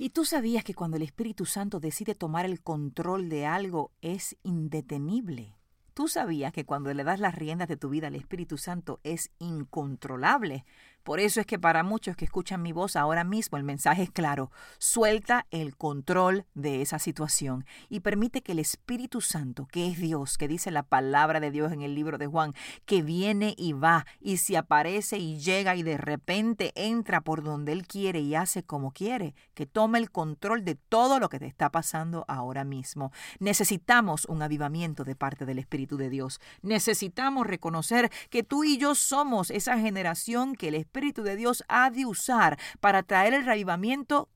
¿Y tú sabías que cuando el Espíritu Santo decide tomar el control de algo es indetenible? ¿Tú sabías que cuando le das las riendas de tu vida al Espíritu Santo es incontrolable? Por eso es que para muchos que escuchan mi voz ahora mismo el mensaje es claro. Suelta el control de esa situación y permite que el Espíritu Santo, que es Dios, que dice la palabra de Dios en el libro de Juan, que viene y va y se aparece y llega y de repente entra por donde Él quiere y hace como quiere, que tome el control de todo lo que te está pasando ahora mismo. Necesitamos un avivamiento de parte del Espíritu de Dios. Necesitamos reconocer que tú y yo somos esa generación que el Espíritu Espíritu de Dios ha de usar para traer el revivamiento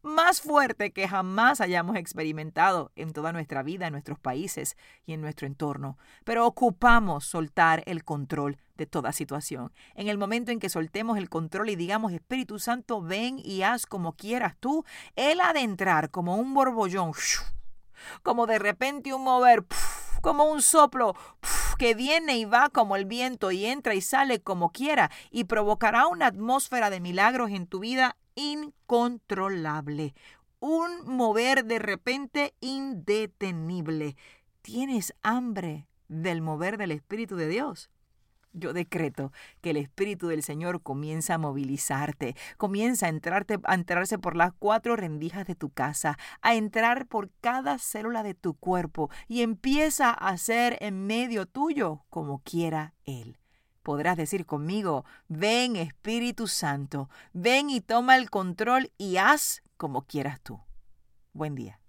más fuerte que jamás hayamos experimentado en toda nuestra vida, en nuestros países y en nuestro entorno. Pero ocupamos soltar el control de toda situación. En el momento en que soltemos el control y digamos, Espíritu Santo, ven y haz como quieras tú, Él ha de entrar como un borbollón, como de repente un mover, como un soplo que viene y va como el viento y entra y sale como quiera y provocará una atmósfera de milagros en tu vida incontrolable. Un mover de repente indetenible. ¿Tienes hambre del mover del Espíritu de Dios? Yo decreto que el Espíritu del Señor comienza a movilizarte, comienza a, entrarte, a entrarse por las cuatro rendijas de tu casa, a entrar por cada célula de tu cuerpo y empieza a hacer en medio tuyo como quiera Él. Podrás decir conmigo, ven Espíritu Santo, ven y toma el control y haz como quieras tú. Buen día.